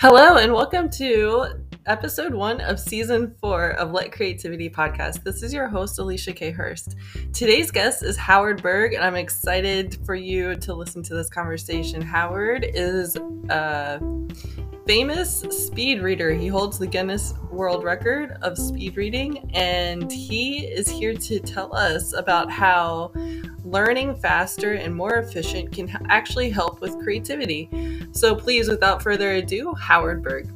Hello, and welcome to episode one of season four of Let Creativity podcast. This is your host, Alicia K. Hurst. Today's guest is Howard Berg, and I'm excited for you to listen to this conversation. Howard is a famous speed reader. He holds the Guinness World Record of speed reading, and he is here to tell us about how learning faster and more efficient can actually help with creativity. So please, without further ado, Howard Berg.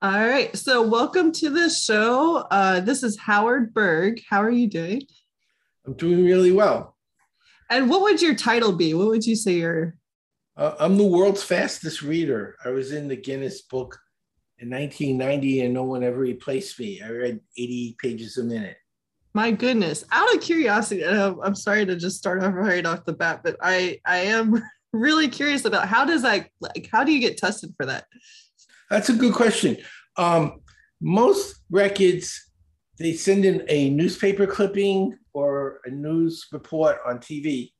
All right, so welcome to the show. Uh, this is Howard Berg. How are you doing? I'm doing really well. And what would your title be? What would you say your? Uh, I'm the world's fastest reader. I was in the Guinness Book in 1990, and no one ever replaced me. I read 80 pages a minute. My goodness! Out of curiosity, I'm sorry to just start off right off the bat, but I I am really curious about how does that like how do you get tested for that? That's a good question. Um, most records they send in a newspaper clipping or a news report on TV,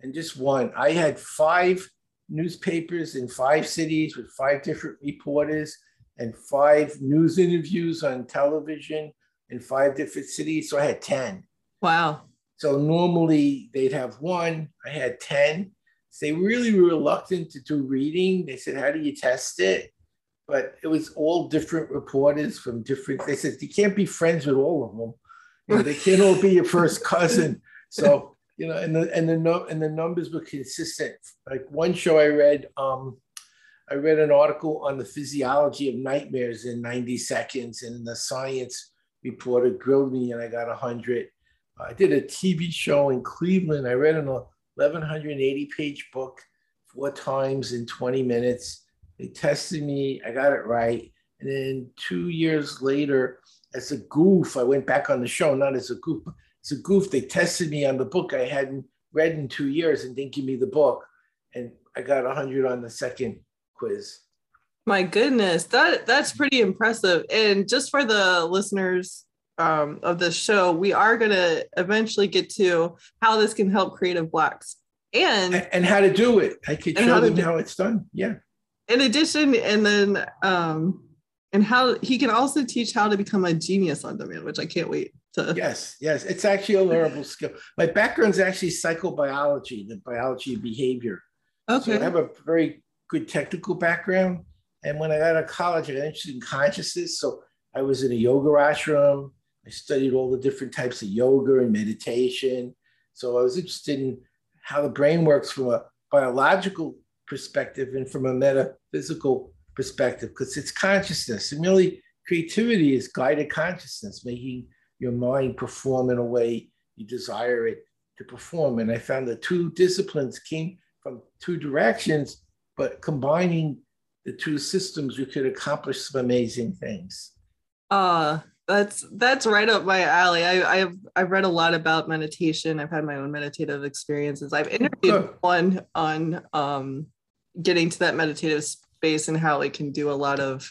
and just one. I had five newspapers in five cities with five different reporters and five news interviews on television in five different cities. So I had 10. Wow. So normally they'd have one. I had 10. So they really were reluctant to do reading. They said, How do you test it? But it was all different reporters from different. They said, You can't be friends with all of them. You know, they can't all be your first cousin. So, you know, and the and the and the numbers were consistent. Like one show I read, um, I read an article on the physiology of nightmares in 90 seconds, and the science reporter grilled me, and I got 100. I did a TV show in Cleveland. I read an 1,180 page book four times in 20 minutes. They tested me, I got it right. And then two years later, as a goof, I went back on the show, not as a goof, as a goof. They tested me on the book I hadn't read in two years and didn't give me the book. And I got 100 on the second quiz. My goodness, that that's pretty impressive. And just for the listeners um, of this show, we are going to eventually get to how this can help creative blocks and and how to do it. I could show how them how it's done. Yeah. In addition, and then um, and how he can also teach how to become a genius on demand, which I can't wait to. Yes, yes, it's actually a learnable skill. My background is actually psychobiology, the biology of behavior. Okay. So I have a very good technical background. And when I got out of college, I got interested in consciousness. So I was in a yoga ashram. I studied all the different types of yoga and meditation. So I was interested in how the brain works from a biological perspective and from a metaphysical perspective, because it's consciousness. And really, creativity is guided consciousness, making your mind perform in a way you desire it to perform. And I found the two disciplines came from two directions but combining the two systems, you could accomplish some amazing things. Uh, that's that's right up my alley. I, I've I've read a lot about meditation. I've had my own meditative experiences. I've interviewed one on um, getting to that meditative space and how it can do a lot of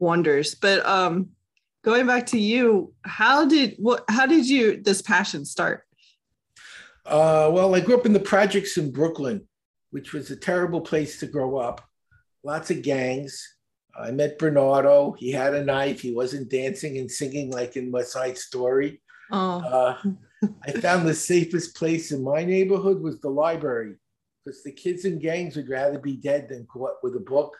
wonders. But um, going back to you, how did what how did you this passion start? Uh, well, I grew up in the projects in Brooklyn, which was a terrible place to grow up. Lots of gangs. I met Bernardo. He had a knife. He wasn't dancing and singing like in West Side Story. Oh. Uh, I found the safest place in my neighborhood was the library because the kids in gangs would rather be dead than caught with a book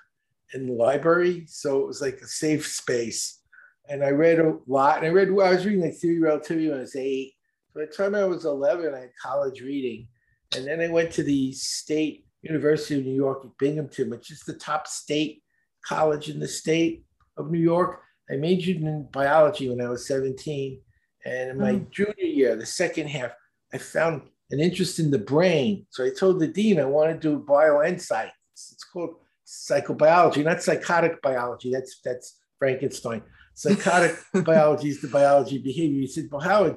in the library. So it was like a safe space. And I read a lot. And I read, well, I was reading like Theory of Relativity when I was eight. By the time I was 11, I had college reading. And then I went to the State University of New York at Binghamton, which is the top state college in the state of New York. I majored in biology when I was 17. And in my mm. junior year, the second half, I found an interest in the brain. So I told the dean I want to do bioinsight. It's called psychobiology, not psychotic biology. That's that's Frankenstein. Psychotic biology is the biology of behavior. He said, Well, Howard,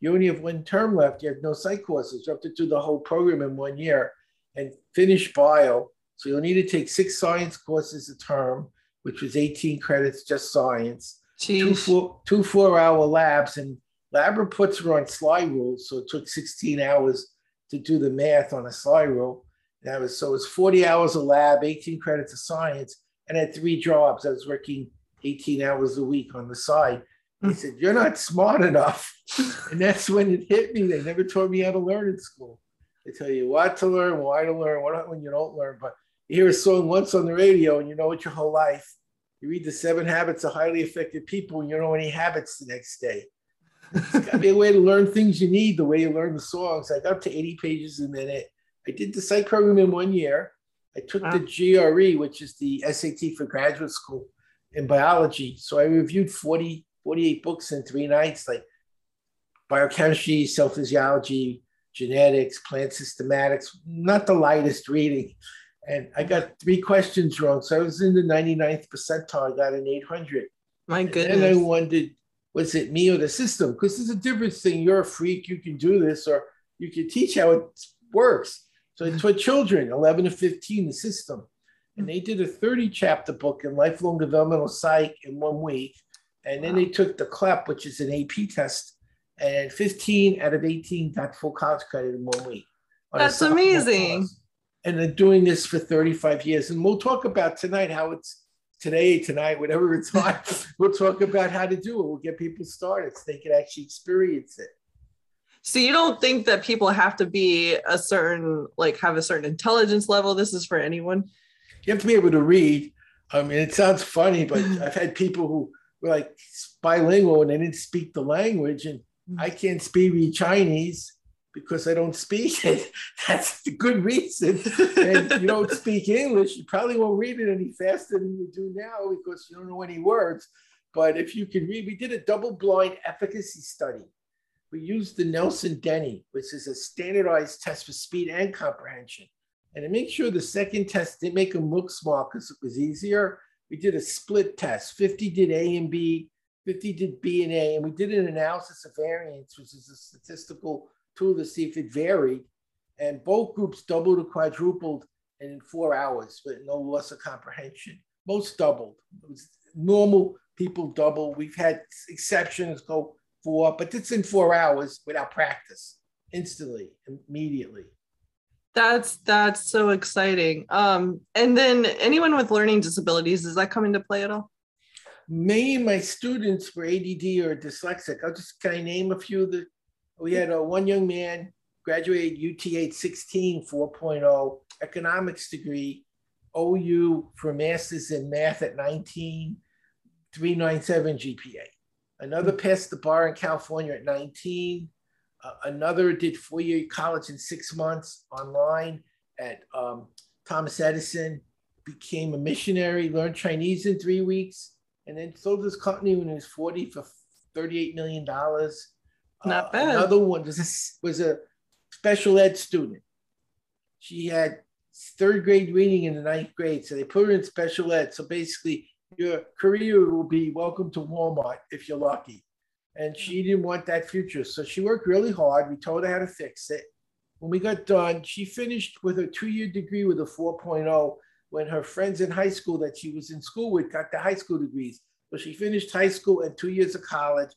you only have one term left. You have no psych courses. You have to do the whole program in one year and finish bio. So you'll need to take six science courses a term, which was 18 credits, just science. Two four, two four hour labs and lab reports were on slide rules. So it took 16 hours to do the math on a slide rule. That was so it was 40 hours of lab, 18 credits of science, and I had three jobs. I was working 18 hours a week on the side. He hmm. said, You're not smart enough. and that's when it hit me. They never taught me how to learn in school. They tell you what to learn, why to learn, what when you don't learn. But you hear a song once on the radio and you know it your whole life. You read the seven habits of highly effective people and you don't know any habits the next day. It's got to be a way to learn things you need the way you learn the songs. I got up to 80 pages a minute. I did the psych program in one year. I took wow. the GRE, which is the SAT for graduate school in biology. So I reviewed 40, 48 books in three nights, like biochemistry, cell physiology, genetics, plant systematics, not the lightest reading. And I got three questions wrong. So I was in the 99th percentile. I got an 800. My goodness. And I wondered, was it me or the system? Because there's a different thing. You're a freak, you can do this, or you can teach how it works. So it's for children, 11 to 15, the system. And they did a 30 chapter book in lifelong developmental psych in one week. And then wow. they took the CLEP, which is an AP test, and 15 out of 18 got full college credit in one week. That's amazing. Course. And they're doing this for 35 years. And we'll talk about tonight how it's today, tonight, whatever it's on. we'll talk about how to do it. We'll get people started so they can actually experience it. So you don't think that people have to be a certain, like have a certain intelligence level? This is for anyone? You have to be able to read. I mean, it sounds funny, but I've had people who were like bilingual and they didn't speak the language. And I can't speak Chinese because I don't speak it. That's the good reason. And you don't speak English, you probably won't read it any faster than you do now because you don't know any words. But if you can read, we did a double blind efficacy study. We used the Nelson Denny, which is a standardized test for speed and comprehension. And to make sure the second test didn't make them look small because it was easier, we did a split test. 50 did A and B, 50 did B and A, and we did an analysis of variance, which is a statistical tool to see if it varied. And both groups doubled or quadrupled in four hours with no loss of comprehension. Most doubled. Normal people double. We've had exceptions go four, but it's in four hours without practice, instantly, immediately. That's that's so exciting. Um, and then anyone with learning disabilities, does that come into play at all? Me of my students were ADD or dyslexic. I'll just kind of name a few of the. We had a one young man graduated UT 16 4.0 economics degree, OU for masters in math at 19, 397 GPA. Another passed the bar in California at 19. Uh, another did four year college in six months online at um, Thomas Edison, became a missionary, learned Chinese in three weeks and then sold this company when he was 40 for $38 million. Not uh, bad. Another one was a, was a special ed student. She had third grade reading in the ninth grade. So they put her in special ed. So basically, your career will be welcome to Walmart if you're lucky. And she didn't want that future. So she worked really hard. We told her how to fix it. When we got done, she finished with a two year degree with a 4.0 when her friends in high school that she was in school with got the high school degrees. So she finished high school and two years of college,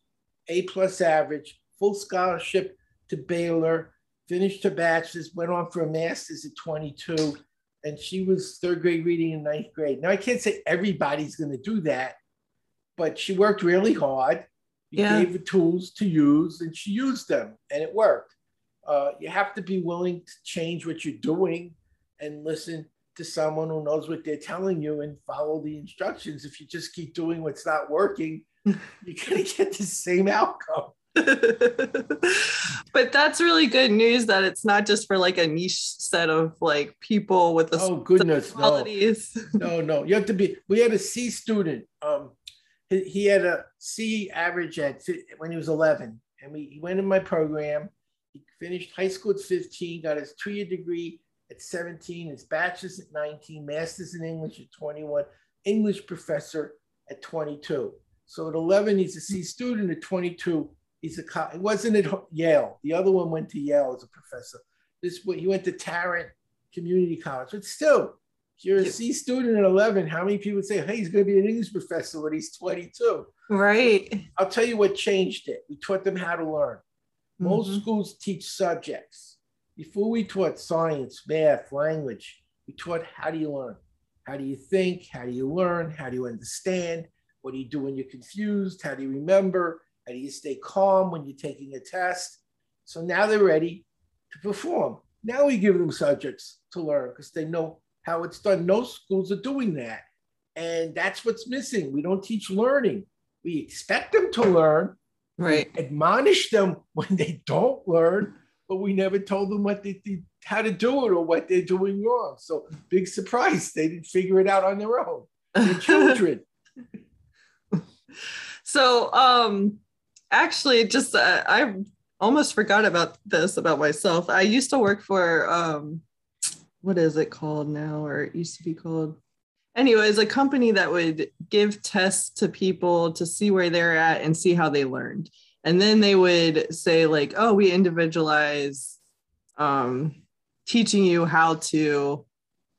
A plus average, full scholarship to Baylor, finished her bachelor's, went on for a master's at 22, and she was third grade reading in ninth grade. Now I can't say everybody's going to do that, but she worked really hard. You yeah. gave her tools to use, and she used them, and it worked. Uh, you have to be willing to change what you're doing and listen to someone who knows what they're telling you and follow the instructions. If you just keep doing what's not working, you're going to get the same outcome. but that's really good news that it's not just for like a niche set of like people with the oh goodness qualities. No. no no you have to be we had a c student um he, he had a c average at when he was 11 and we he went in my program he finished high school at 15 got his two-year degree at 17, his bachelor's at 19, master's in English at 21, English professor at 22. So at 11, he's a C student. At 22, he's a co- he wasn't at Yale. The other one went to Yale as a professor. This way, he went to Tarrant Community College. But still, if you're a C student at 11, how many people say, hey, he's going to be an English professor when he's 22? Right. I'll tell you what changed it. We taught them how to learn. Most mm-hmm. schools teach subjects Before we taught science, math, language, we taught how do you learn? How do you think? How do you learn? How do you understand? What do you do when you're confused? How do you remember? How do you stay calm when you're taking a test? So now they're ready to perform. Now we give them subjects to learn because they know how it's done. No schools are doing that. And that's what's missing. We don't teach learning. We expect them to learn, right? We admonish them when they don't learn, but we never told them what they did, how to do it or what they're doing wrong. So big surprise, they didn't figure it out on their own. They're children. so um actually just uh, I almost forgot about this about myself. I used to work for um what is it called now or it used to be called anyways a company that would give tests to people to see where they're at and see how they learned and then they would say like oh we individualize um, teaching you how to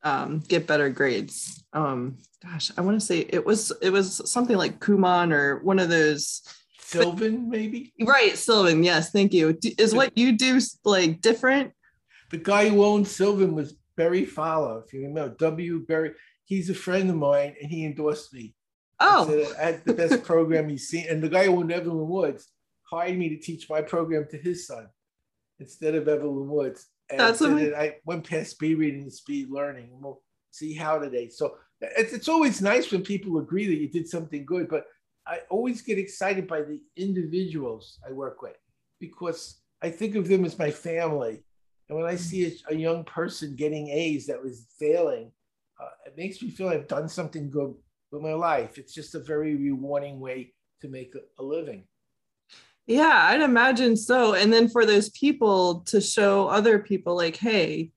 um, get better grades. Um, gosh i want to say it was it was something like kumon or one of those. Sylvan maybe? Right sylvan yes thank you. Is what you do like different? The guy who owned sylvan was Berry Fowler if you remember w. Berry he's a friend of mine and he endorsed me. Oh, I had the best program he's seen. And the guy who owned Evelyn Woods hired me to teach my program to his son instead of Evelyn Woods. And That's amazing. I went past speed reading and speed learning. And we'll see how today. So it's, it's always nice when people agree that you did something good, but I always get excited by the individuals I work with because I think of them as my family. And when I see a, a young person getting A's that was failing, uh, it makes me feel I've done something good with my life. It's just a very rewarding way to make a, a living. Yeah, I'd imagine so. And then for those people to show other people, like, hey,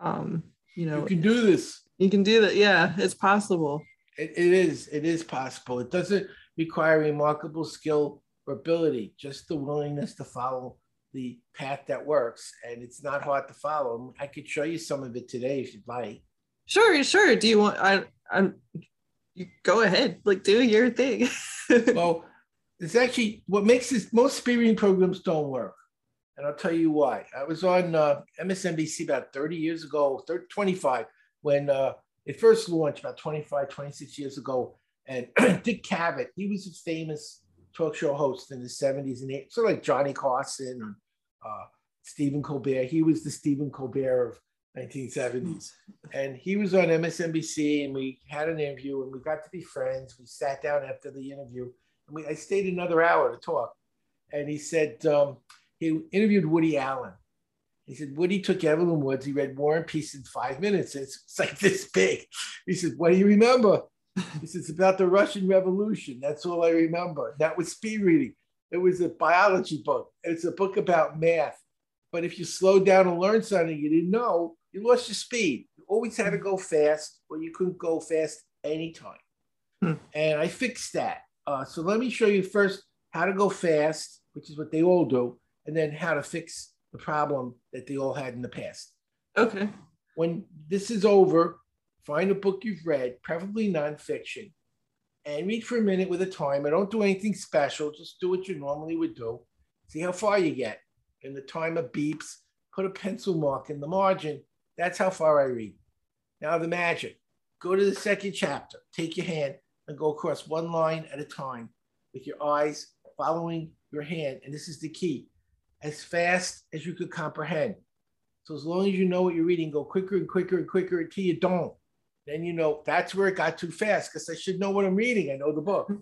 um, you know, you can do this. You can do that. Yeah, it's possible. It, it is. It is possible. It doesn't require remarkable skill or ability, just the willingness to follow the path that works. And it's not hard to follow. I could show you some of it today if you'd like. Sure, sure. Do you want? I, I'm. You go ahead. Like, do your thing. well, it's actually what makes this most speed programs don't work, and I'll tell you why. I was on uh, MSNBC about 30 years ago, 30, 25, when uh, it first launched about 25, 26 years ago, and Dick Cavett, he was a famous talk show host in the 70s and 80s, sort of like Johnny Carson and uh, Stephen Colbert. He was the Stephen Colbert of 1970s. And he was on MSNBC and we had an interview and we got to be friends. We sat down after the interview we, I stayed another hour to talk. And he said, um, he interviewed Woody Allen. He said, Woody took Evelyn Woods. He read War and Peace in five minutes. It's, it's like this big. He said, What do you remember? He said, It's about the Russian Revolution. That's all I remember. That was speed reading. It was a biology book. It's a book about math. But if you slowed down and learned something you didn't know, you lost your speed. You always had to go fast, or you couldn't go fast anytime. Hmm. And I fixed that. Uh, so let me show you first how to go fast, which is what they all do, and then how to fix the problem that they all had in the past. Okay. When this is over, find a book you've read, preferably nonfiction, and read for a minute with a timer. Don't do anything special. Just do what you normally would do. See how far you get. And the timer beeps. Put a pencil mark in the margin that's how far I read. Now, the magic go to the second chapter, take your hand and go across one line at a time with your eyes following your hand. And this is the key as fast as you could comprehend. So, as long as you know what you're reading, go quicker and quicker and quicker until you don't. Then you know that's where it got too fast because I should know what I'm reading. I know the book.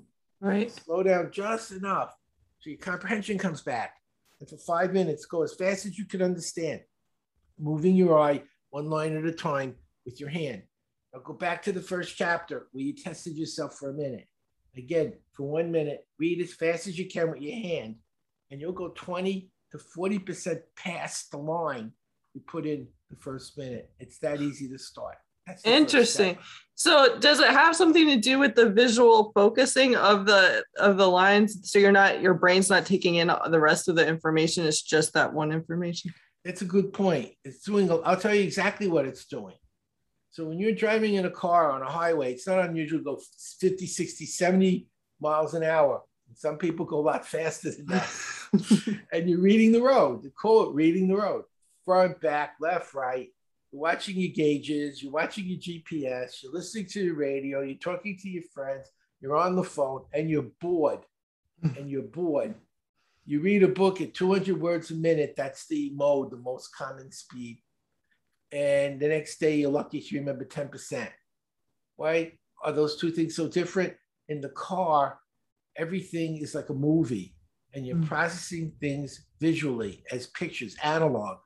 Right. Slow down just enough so your comprehension comes back. And for five minutes, go as fast as you can understand, moving your eye one line at a time with your hand. Now go back to the first chapter where you tested yourself for a minute. Again, for one minute, read as fast as you can with your hand, and you'll go 20 to 40% past the line you put in the first minute. It's that easy to start. Interesting. So does it have something to do with the visual focusing of the of the lines? So you're not your brain's not taking in the rest of the information, it's just that one information. It's a good point. It's doing, I'll tell you exactly what it's doing. So when you're driving in a car on a highway, it's not unusual to go 50, 60, 70 miles an hour. Some people go a lot faster than that. and you're reading the road. They call it reading the road. front, back, left, right. You're watching your gauges, you're watching your GPS, you're listening to your radio, you're talking to your friends, you're on the phone, and you're bored. and you're bored. You read a book at 200 words a minute, that's the mode, the most common speed. And the next day, you're lucky if you remember 10%. Why are those two things so different? In the car, everything is like a movie and you're mm. processing things visually as pictures, analog.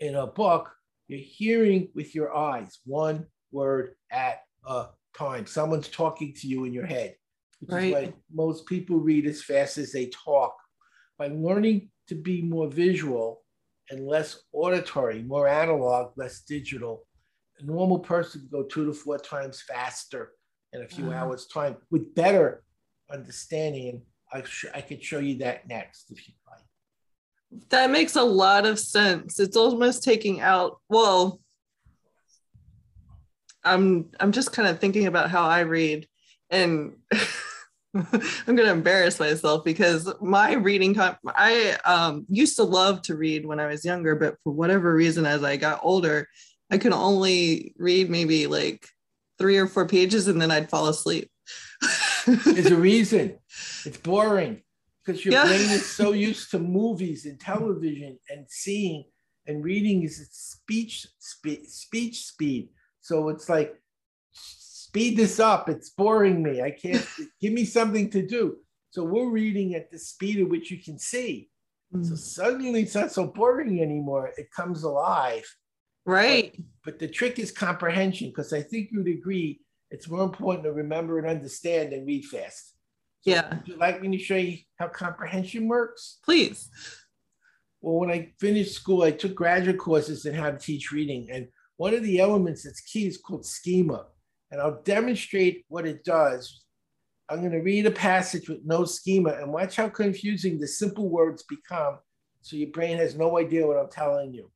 In a book, you're hearing with your eyes one word at a time. Someone's talking to you in your head, which right. is why most people read as fast as they talk. By learning to be more visual and less auditory, more analog, less digital, a normal person could go two to four times faster in a few uh-huh. hours' time with better understanding. And I, sh- I could show you that next if you'd like. That makes a lot of sense. It's almost taking out, well, I'm I'm just kind of thinking about how I read and I'm going to embarrass myself because my reading time I um, used to love to read when I was younger but for whatever reason as I got older I could only read maybe like 3 or 4 pages and then I'd fall asleep. There's a reason. It's boring because your yeah. brain is so used to movies and television and seeing and reading is speech speed, speech speed. So it's like speed this up. It's boring me. I can't give me something to do. So we're reading at the speed at which you can see. Mm. So suddenly it's not so boring anymore. It comes alive. Right. But, but the trick is comprehension because I think you'd agree it's more important to remember and understand than read fast. So yeah. Would you like me to show you how comprehension works? Please. Well, when I finished school, I took graduate courses in how to teach reading. And one of the elements that's key is called schema. And I'll demonstrate what it does. I'm going to read a passage with no schema and watch how confusing the simple words become so your brain has no idea what I'm telling you.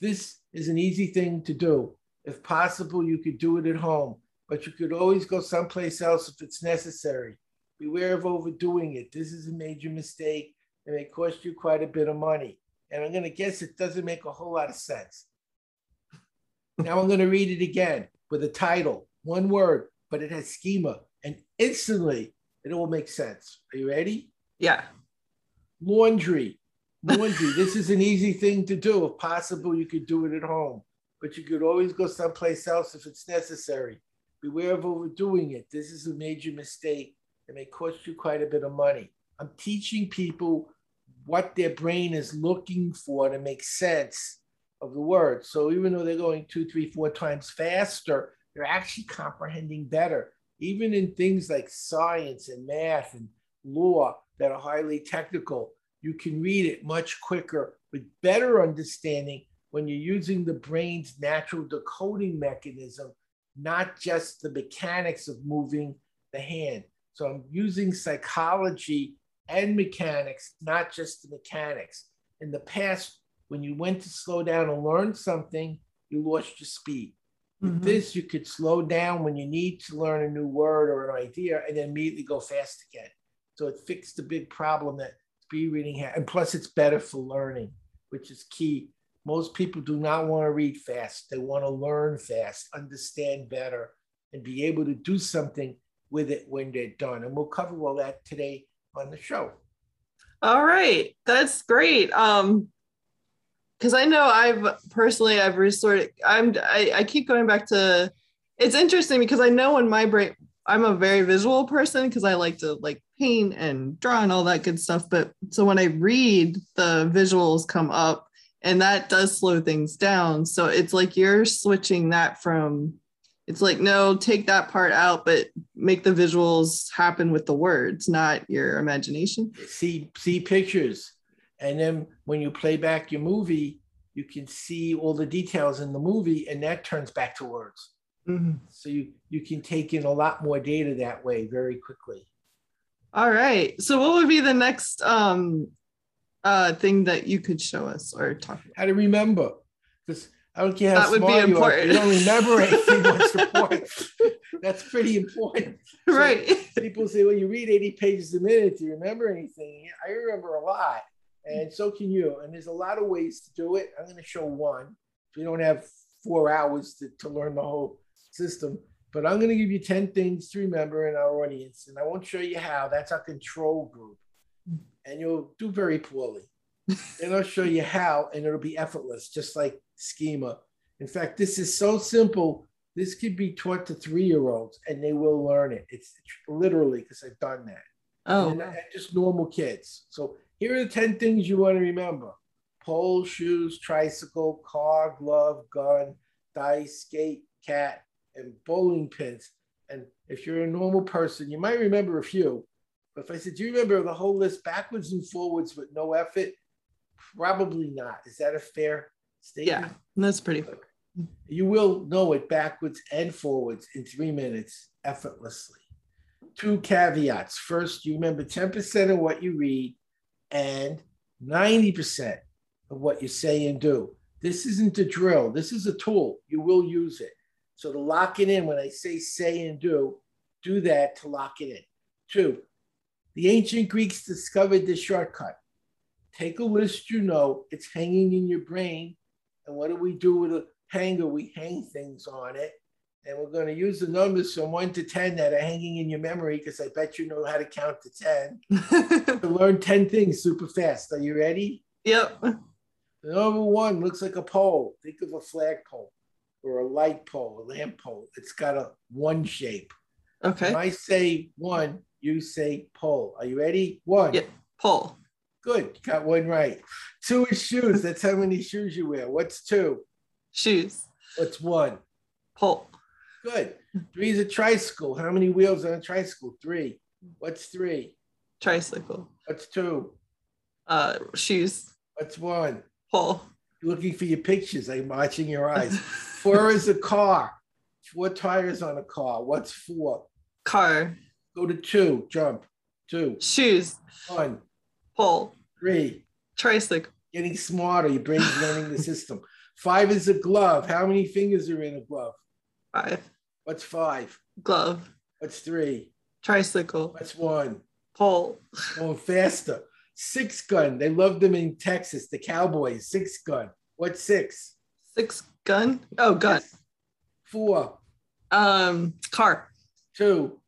This is an easy thing to do. If possible, you could do it at home, but you could always go someplace else if it's necessary. Beware of overdoing it. This is a major mistake. And it may cost you quite a bit of money. And I'm going to guess it doesn't make a whole lot of sense. now I'm going to read it again with a title, one word, but it has schema. And instantly it will make sense. Are you ready? Yeah. Laundry. Laundry. this is an easy thing to do. If possible, you could do it at home, but you could always go someplace else if it's necessary. Beware of overdoing it. This is a major mistake. It may cost you quite a bit of money. I'm teaching people what their brain is looking for to make sense of the word. So even though they're going two, three, four times faster, they're actually comprehending better. Even in things like science and math and law that are highly technical, you can read it much quicker with better understanding when you're using the brain's natural decoding mechanism, not just the mechanics of moving the hand. So I'm using psychology and mechanics, not just the mechanics. In the past, when you went to slow down and learn something, you lost your speed. With mm-hmm. this, you could slow down when you need to learn a new word or an idea and then immediately go fast again. So it fixed the big problem that speed reading had. And plus, it's better for learning, which is key. Most people do not want to read fast. They want to learn fast, understand better, and be able to do something with it when they're done. And we'll cover all that today on the show. All right. That's great. Um, because I know I've personally I've resorted I'm I, I keep going back to it's interesting because I know in my brain I'm a very visual person because I like to like paint and draw and all that good stuff. But so when I read, the visuals come up and that does slow things down. So it's like you're switching that from it's like no take that part out but make the visuals happen with the words not your imagination see see pictures and then when you play back your movie you can see all the details in the movie and that turns back to words mm-hmm. so you you can take in a lot more data that way very quickly all right so what would be the next um uh thing that you could show us or talk about how to remember because I don't care how that smart you important. are. You don't remember anything. What's the point? That's pretty important. So right. people say, well, you read 80 pages a minute. Do you remember anything? I remember a lot. And so can you. And there's a lot of ways to do it. I'm going to show one. We don't have four hours to, to learn the whole system, but I'm going to give you 10 things to remember in our audience. And I won't show you how. That's our control group. And you'll do very poorly. and I'll show you how, and it'll be effortless, just like schema. In fact, this is so simple. This could be taught to three year olds and they will learn it. It's literally because I've done that. Oh, and, and just normal kids. So here are the 10 things you want to remember pole, shoes, tricycle, car, glove, gun, dice, skate, cat, and bowling pins. And if you're a normal person, you might remember a few. But if I said, Do you remember the whole list backwards and forwards with no effort? Probably not. Is that a fair statement? yeah, that's pretty quick. You will know it backwards and forwards in three minutes effortlessly. Two caveats. First, you remember 10% of what you read and 90% of what you say and do. This isn't a drill, this is a tool. You will use it. So, to lock it in, when I say say and do, do that to lock it in. Two, the ancient Greeks discovered this shortcut. Take a list you know, it's hanging in your brain. And what do we do with a hanger? We hang things on it. And we're going to use the numbers from one to 10 that are hanging in your memory because I bet you know how to count to 10 to learn 10 things super fast. Are you ready? yep. The number one looks like a pole. Think of a flagpole or a light pole, a lamp pole. It's got a one shape. Okay. When I say one, you say pole. Are you ready? One. Yep. Pole. Good. Got one right. Two is shoes. That's how many shoes you wear. What's two? Shoes. What's one? Pull. Good. Three is a tricycle. How many wheels on a tricycle? Three. What's three? Tricycle. What's two? Uh, shoes. What's one? Pull. You're looking for your pictures. I'm watching your eyes. Four is a car. Four tires on a car. What's four? Car. Go to two. Jump. Two. Shoes. One. Pull. Three. Tricycle. Getting smarter. Your brain's learning the system. Five is a glove. How many fingers are in a glove? Five. What's five? Glove. What's three? Tricycle. What's one? Pull. Going faster. Six gun. They love them in Texas. The Cowboys. Six gun. What's six? Six gun. Oh, gun. Four. Um, car. Two.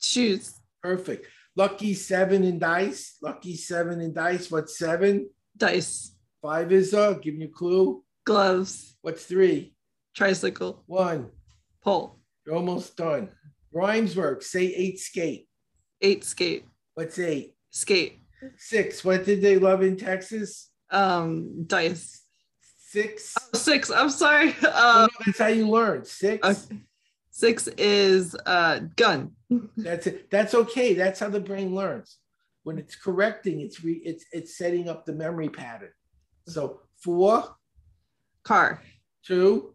Shoes. Perfect. Lucky seven in dice. Lucky seven in dice. What's seven? Dice. Five is uh. Give me a clue. Gloves. What's three? Tricycle. One. Pull. You're almost done. Rhymes work. Say eight skate. Eight skate. What's eight? Skate. Six. What did they love in Texas? Um, dice. Six. Oh, six. I'm sorry. No, Uh, no, that's how you learn. Six. okay. Six is uh gun. That's it. That's okay. That's how the brain learns. When it's correcting, it's re, it's it's setting up the memory pattern. So four, Car. two,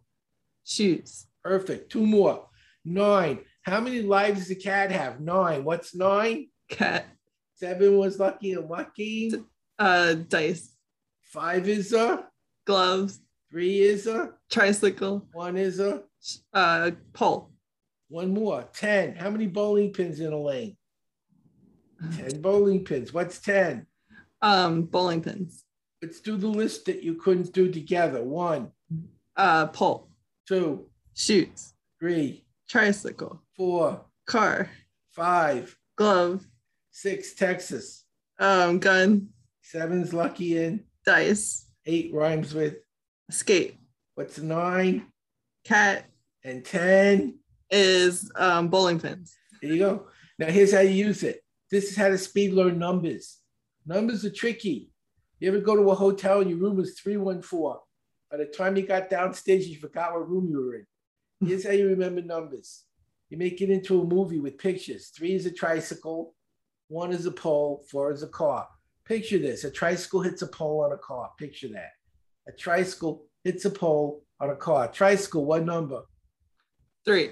Shoes. perfect. Two more. Nine. How many lives does a cat have? Nine. What's nine? Cat. Seven was lucky and lucky. Uh, dice. Five is a. Gloves. Three is a. Tricycle. One is a. Uh, pull. One more. Ten. How many bowling pins in a lane? Ten bowling pins. What's ten? Um, bowling pins. Let's do the list that you couldn't do together. One, Uh, pole. two, Shoots. three, Tricycle. four, Car. five, Glove. six, Texas. Um, gun. Seven's lucky in. Dice. Eight rhymes with. Skate. What's nine? Cat And 10. is um bowling pins. There you go. Now, here's how you use it. This is how to speed learn numbers. Numbers are tricky. You ever go to a hotel and your room is 314? By the time you got downstairs, you forgot what room you were in. Here's how you remember numbers. You make it into a movie with pictures. Three is a tricycle, one is a pole, four is a car. Picture this a tricycle hits a pole on a car. Picture that. A tricycle hits a pole on a car. Tricycle, what number? Three.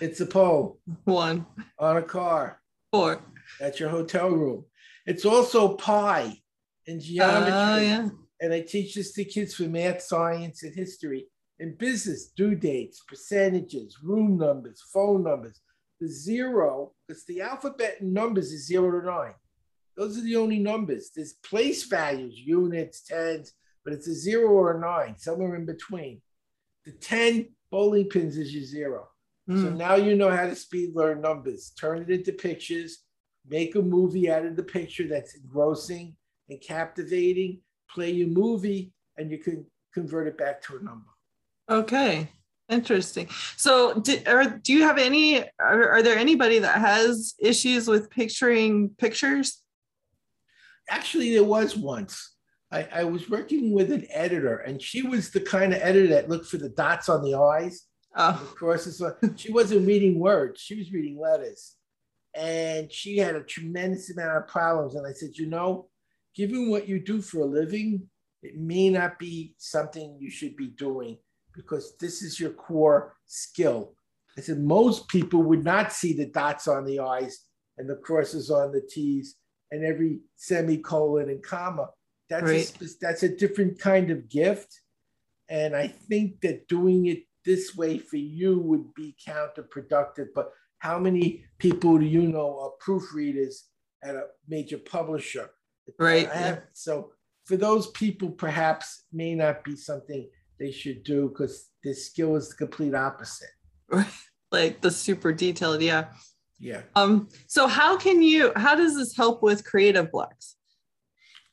It's a pole One. on a car. Four. That's your hotel room. It's also pi in geometry. Oh, yeah. And I teach this to kids for math, science, and history. In business, due dates, percentages, room numbers, phone numbers. The zero, because the alphabet in numbers is zero to nine. Those are the only numbers. There's place values, units, tens, but it's a zero or a nine, somewhere in between. The 10 bowling pins is your zero. Mm. So hmm. now you know how to speed learn numbers. Turn it into pictures, make a movie out of the picture that's engrossing and captivating, play your movie, and you can convert it back to a number. Okay. Interesting. So, do, are, do you have any? Are, are there anybody that has issues with picturing pictures? Actually, there was once. I, I was working with an editor, and she was the kind of editor that looked for the dots on the eyes. Oh. The crosses. she wasn't reading words; she was reading letters, and she had a tremendous amount of problems. And I said, you know, given what you do for a living, it may not be something you should be doing because this is your core skill. I said most people would not see the dots on the I's and the crosses on the T's and every semicolon and comma. That's right. a, that's a different kind of gift, and I think that doing it this way for you would be counterproductive. But how many people do you know are proofreaders at a major publisher? Right. Have, so for those people, perhaps may not be something they should do because this skill is the complete opposite. like the super detailed, yeah. Yeah. Um, so how can you how does this help with creative blocks?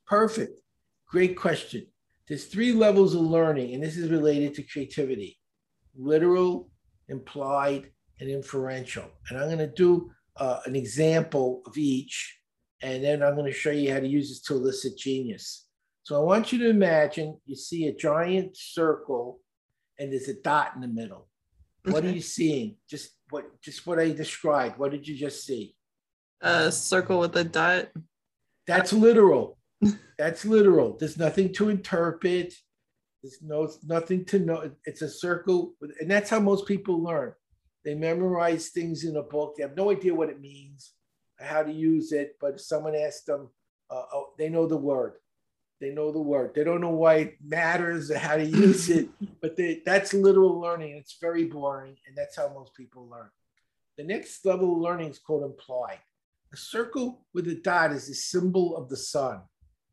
Perfect. Great question. There's three levels of learning, and this is related to creativity literal, implied, and inferential. And I'm going to do uh, an example of each, and then I'm going to show you how to use this to elicit genius. So I want you to imagine you see a giant circle and there's a dot in the middle. Okay. What are you seeing? Just what just what I described. What did you just see? A circle with a dot. That's literal. That's literal. There's nothing to interpret. There's no nothing to know. It's a circle, and that's how most people learn. They memorize things in a book. They have no idea what it means, how to use it. But if someone asks them, uh, oh, they know the word. They know the word. They don't know why it matters or how to use it, but they, that's literal learning. It's very boring, and that's how most people learn. The next level of learning is called implied. A circle with a dot is a symbol of the sun.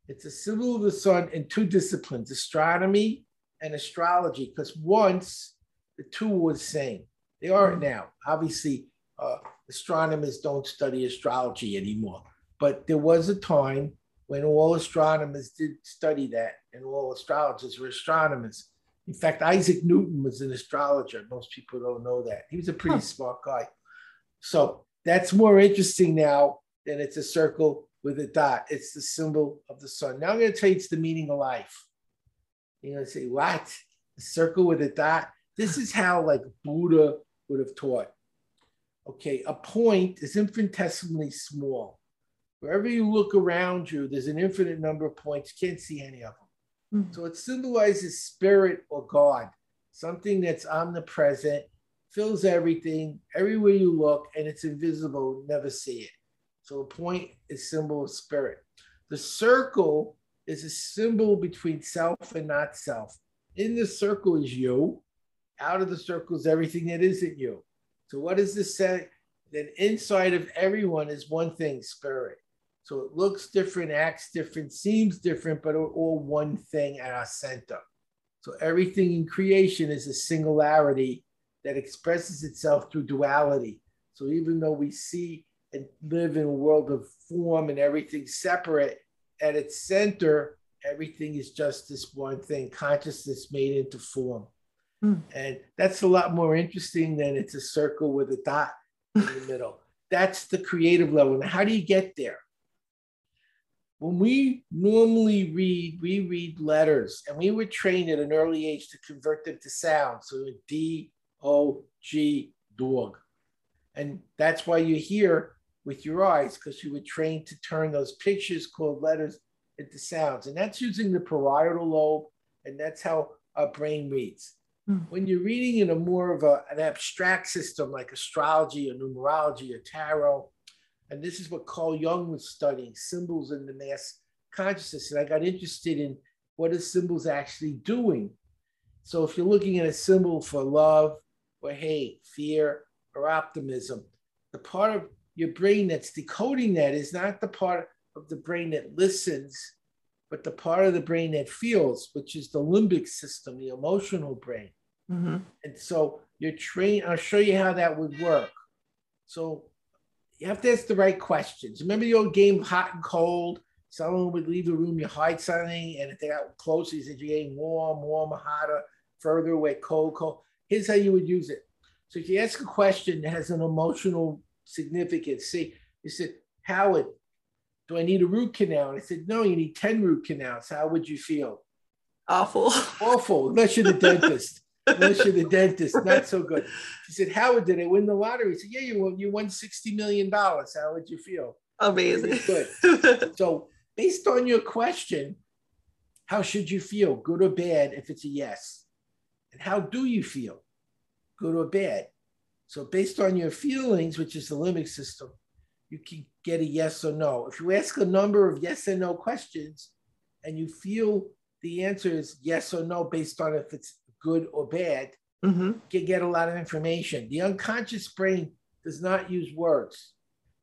It's a symbol of the sun in two disciplines, astronomy and astrology, because once the two were the same. They aren't now. Obviously, uh, astronomers don't study astrology anymore, but there was a time when all astronomers did study that and all astrologers were astronomers. In fact, Isaac Newton was an astrologer. Most people don't know that. He was a pretty huh. smart guy. So that's more interesting now than it's a circle with a dot. It's the symbol of the sun. Now I'm going to tell you it's the meaning of life. You're going to say, what? A circle with a dot? This is how like Buddha would have taught. Okay, a point is infinitesimally small. Wherever you look around you, there's an infinite number of points. You can't see any of them. Mm-hmm. So it symbolizes spirit or God, something that's omnipresent, fills everything, everywhere you look, and it's invisible. Never see it. So a point is symbol of spirit. The circle is a symbol between self and not self. In the circle is you. Out of the circle is everything that isn't you. So what does this say? That inside of everyone is one thing, spirit. So it looks different, acts different, seems different, but are all one thing at our center. So everything in creation is a singularity that expresses itself through duality. So even though we see and live in a world of form and everything separate, at its center, everything is just this one thing consciousness made into form. Mm. And that's a lot more interesting than it's a circle with a dot in the middle. That's the creative level. Now, how do you get there? When we normally read, we read letters, and we were trained at an early age to convert them to sound. So D O G dog, and that's why you hear with your eyes because you were trained to turn those pictures called letters into sounds, and that's using the parietal lobe, and that's how our brain reads. Mm. When you're reading in a more of a, an abstract system like astrology or numerology or tarot, and this is what Carl Jung was studying symbols in the mass consciousness. And I got interested in what are symbols actually doing. So if you're looking at a symbol for love or hate, fear or optimism, the part of your brain that's decoding that is not the part of the brain that listens, but the part of the brain that feels, which is the limbic system, the emotional brain. Mm-hmm. And so you're trained, I'll show you how that would work. So you have to ask the right questions. Remember the old game hot and cold? Someone would leave the room, you hide something, and if they got close, he said you're getting warm, warmer, hotter, further away, cold, cold. Here's how you would use it. So if you ask a question that has an emotional significance, see, you said, Howard, do I need a root canal? And I said, no, you need 10 root canals. How would you feel? Awful. Awful, unless you're the dentist. Unless you're the dentist, not so good. She said, Howard, did I win the lottery? He said, yeah, you won, you won $60 million. How would you feel? Amazing. Good. so based on your question, how should you feel, good or bad, if it's a yes? And how do you feel, good or bad? So based on your feelings, which is the limbic system, you can get a yes or no. If you ask a number of yes and no questions and you feel the answer is yes or no based on if it's good or bad, mm-hmm. you can get a lot of information. The unconscious brain does not use words.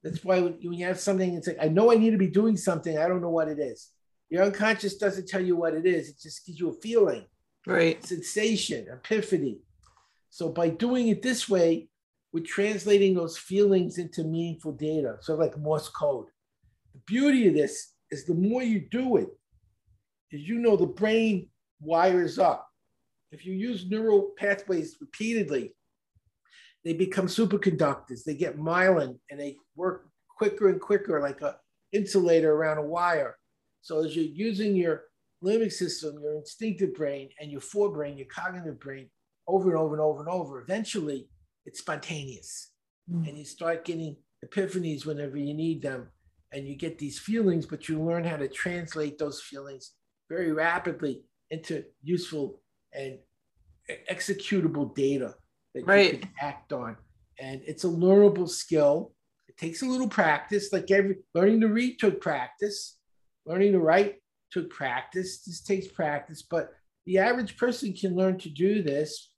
That's why when you have something, it's like, I know I need to be doing something, I don't know what it is. Your unconscious doesn't tell you what it is, it just gives you a feeling, right? Sensation, epiphany. So by doing it this way, we're translating those feelings into meaningful data, so like Morse code. The beauty of this is the more you do it, you know, the brain wires up. If you use neural pathways repeatedly, they become superconductors. They get myelin and they work quicker and quicker, like a insulator around a wire. So as you're using your limbic system, your instinctive brain, and your forebrain, your cognitive brain, over and over and over and over, eventually it's spontaneous. Mm. And you start getting epiphanies whenever you need them. And you get these feelings, but you learn how to translate those feelings very rapidly into useful and executable data that right. you can act on. And it's a learnable skill. It takes a little practice, like every learning to read took practice, learning to write took practice. This takes practice, but the average person can learn to do this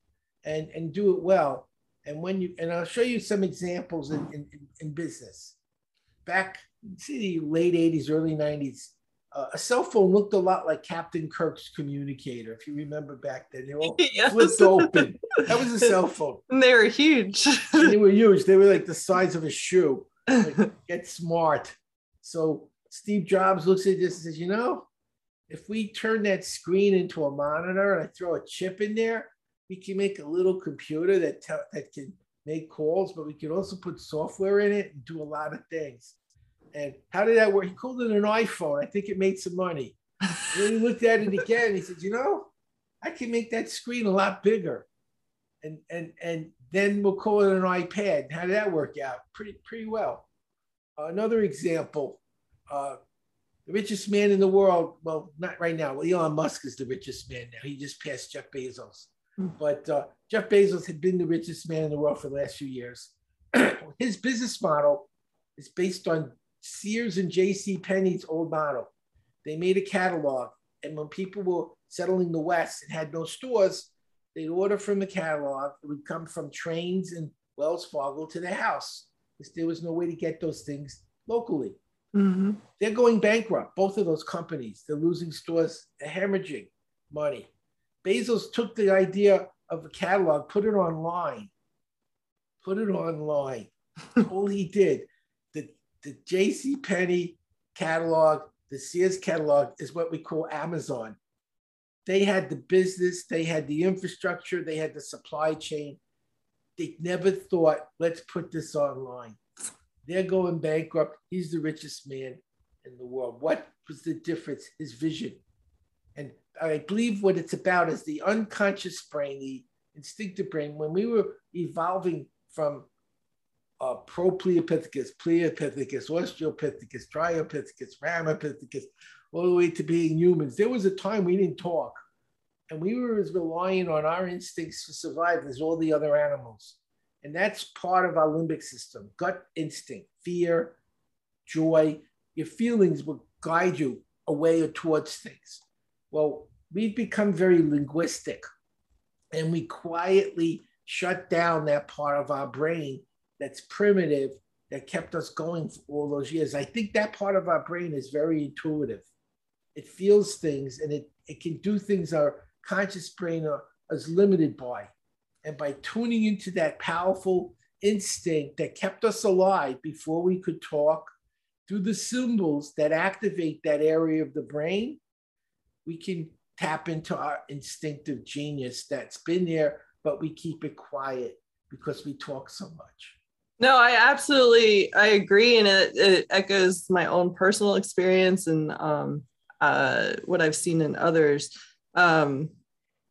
and, and do it well. And when you and I'll show you some examples in, in, in business. Back see the late 80s, early 90s, uh, a cell phone looked a lot like Captain Kirk's communicator, if you remember back then. They were all yes. flipped open. That was a cell phone. And they were huge. they were huge. They were like the size of a shoe. Like, get smart. So Steve Jobs looks at this and says, you know, if we turn that screen into a monitor and I throw a chip in there, we can make a little computer that te- that can make calls, but we can also put software in it and do a lot of things. And how did that work? He called it an iPhone. I think it made some money. And then he looked at it again. he said, "You know, I can make that screen a lot bigger." And and and then we'll call it an iPad. How did that work out? Pretty pretty well. Uh, another example. Uh, the richest man in the world. Well, not right now. Well, Elon Musk is the richest man now. He just passed Jeff Bezos. Hmm. But uh, Jeff Bezos had been the richest man in the world for the last few years. His business model is based on Sears and J.C. Penney's old model. They made a catalog, and when people were settling the West and had no stores, they'd order from the catalog. It would come from trains and Wells Fargo to their house because there was no way to get those things locally. Mm-hmm. They're going bankrupt, both of those companies. They're losing stores, they're hemorrhaging money. Bezos took the idea of a catalog, put it online, put it online. All he did. The, J.C. Penney catalog, the Sears catalog is what we call Amazon. They had the business, they had the infrastructure, they had the supply chain. They never thought, let's put this online. They're going bankrupt. He's the richest man in the world. What was the difference? His vision. And I believe what it's about is the unconscious brain, the instinctive brain. When we were evolving from uh, Propliopithecus, Pliopithecus, Australopithecus, Dryopithecus, Ramapithecus, all the way to being humans, there was a time we didn't talk. And we were as reliant on our instincts to survive as all the other animals. And that's part of our limbic system gut instinct, fear, joy. Your feelings will guide you away or towards things. Well, we've become very linguistic and we quietly shut down that part of our brain that's primitive that kept us going for all those years. I think that part of our brain is very intuitive. It feels things and it, it can do things our conscious brain are, is limited by. And by tuning into that powerful instinct that kept us alive before we could talk, through the symbols that activate that area of the brain, we can tap into our instinctive genius that's been there, but we keep it quiet because we talk so much. No, I absolutely I agree, and it, it echoes my own personal experience and um, uh, what I've seen in others. Um,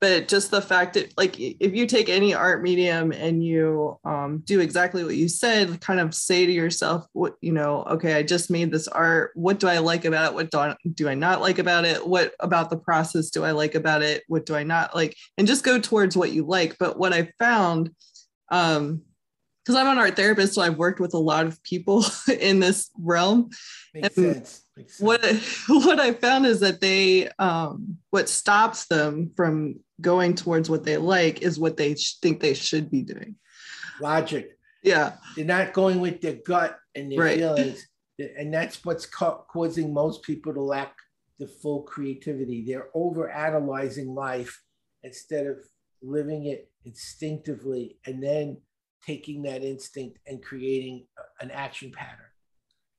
but just the fact that like if you take any art medium and you um, do exactly what you said kind of say to yourself what you know okay i just made this art. What do i like about it? What do I, do I not like about it? What about the process do i like about it? What do i not like? And just go towards what you like. But what i found um because i'm an art therapist so i've worked with a lot of people in this realm Makes sense. Makes sense. what what I found is that they um, what stops them from going towards what they like is what they sh- think they should be doing. Logic. Yeah, They're not going with their gut and their Right. feelings. And that's what's ca- causing most people to lack the full creativity. They're over analyzing life instead of living it instinctively and then taking that instinct and creating an action pattern.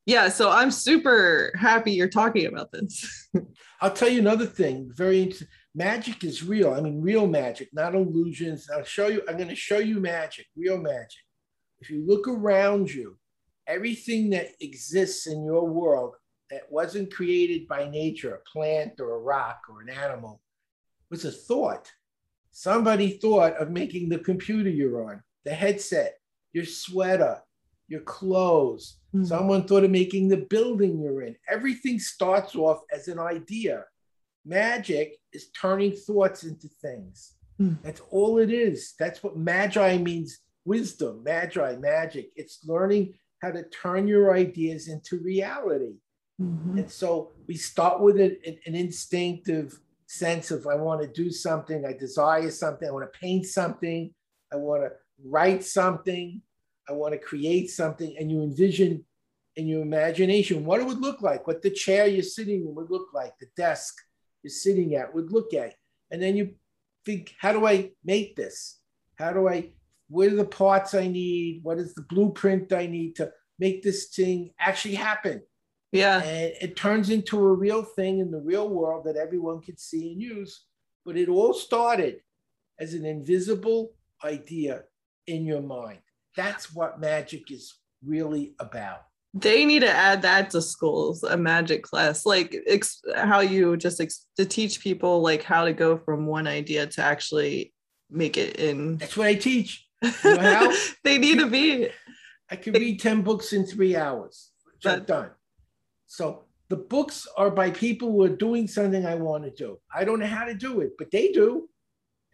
yeah. So I'm super happy you're talking about this. I'll tell you another thing. Very interesting. Magic is real. I mean, real magic, not illusions. I'll show you. I'm going to show you magic, real magic. If you look around you, everything that exists in your world that wasn't created by nature, a plant or a rock or an animal, was a thought. Somebody thought of making the computer you're on, the headset, your sweater, your clothes. Mhm. Someone thought of making the building you're in. Everything starts off as an idea. Magic is turning thoughts into things. Hmm. That's all it is. That's what magi means wisdom, magi, magic. It's learning how to turn your ideas into reality. Mhm. And so we start with an- an instinctive sense of I want to do something, I desire something, I want to paint something, I want to write something, I want to create something, and you envision in your imagination what it would look like, what the chair you're sitting in would look like, the desk you're sitting at would look at. And then you think, how do I make this? How do I, what are the parts I need? What is the blueprint I need to make this thing actually happen? Yeah, and it turns into a real thing in the real world that everyone can see and use. But it all started as an invisible idea in your mind. That's what magic is really about. they need to add that to schools, a magic class, like ex- how you just ex- to teach people like how to go from one idea to actually make it in. That's what I teach. know how? they need to be. I can read 10 books in three hours, which I've done. So the books are by people who are doing something I want to do. I don't know how to do it, but they do.